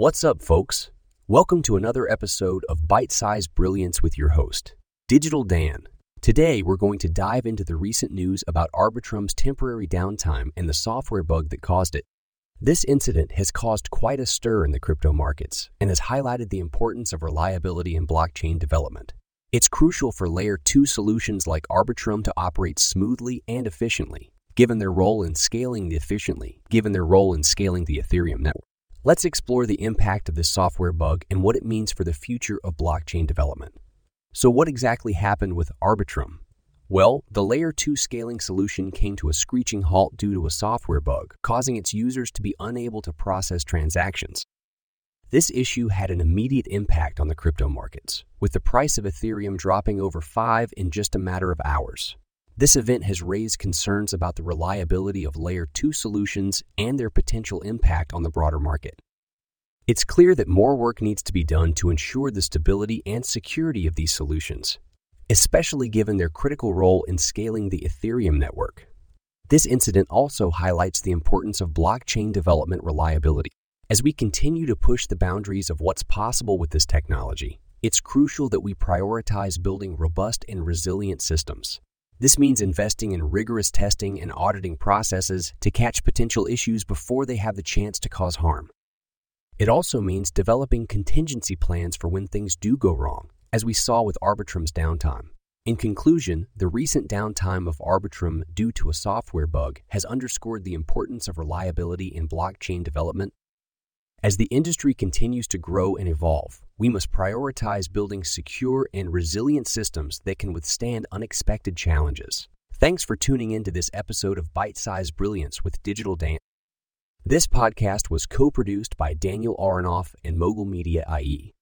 What's up, folks? Welcome to another episode of Byte Size Brilliance with your host, Digital Dan. Today, we're going to dive into the recent news about Arbitrum's temporary downtime and the software bug that caused it. This incident has caused quite a stir in the crypto markets and has highlighted the importance of reliability in blockchain development. It's crucial for Layer 2 solutions like Arbitrum to operate smoothly and efficiently, given their role in scaling efficiently, given their role in scaling the Ethereum network. Let's explore the impact of this software bug and what it means for the future of blockchain development. So, what exactly happened with Arbitrum? Well, the Layer 2 scaling solution came to a screeching halt due to a software bug, causing its users to be unable to process transactions. This issue had an immediate impact on the crypto markets, with the price of Ethereum dropping over 5 in just a matter of hours. This event has raised concerns about the reliability of Layer 2 solutions and their potential impact on the broader market. It's clear that more work needs to be done to ensure the stability and security of these solutions, especially given their critical role in scaling the Ethereum network. This incident also highlights the importance of blockchain development reliability. As we continue to push the boundaries of what's possible with this technology, it's crucial that we prioritize building robust and resilient systems. This means investing in rigorous testing and auditing processes to catch potential issues before they have the chance to cause harm. It also means developing contingency plans for when things do go wrong, as we saw with Arbitrum's downtime. In conclusion, the recent downtime of Arbitrum due to a software bug has underscored the importance of reliability in blockchain development as the industry continues to grow and evolve, we must prioritize building secure and resilient systems that can withstand unexpected challenges. Thanks for tuning in to this episode of Byte Size Brilliance with Digital Dan. This podcast was co produced by Daniel Aronoff and Mogul Media IE.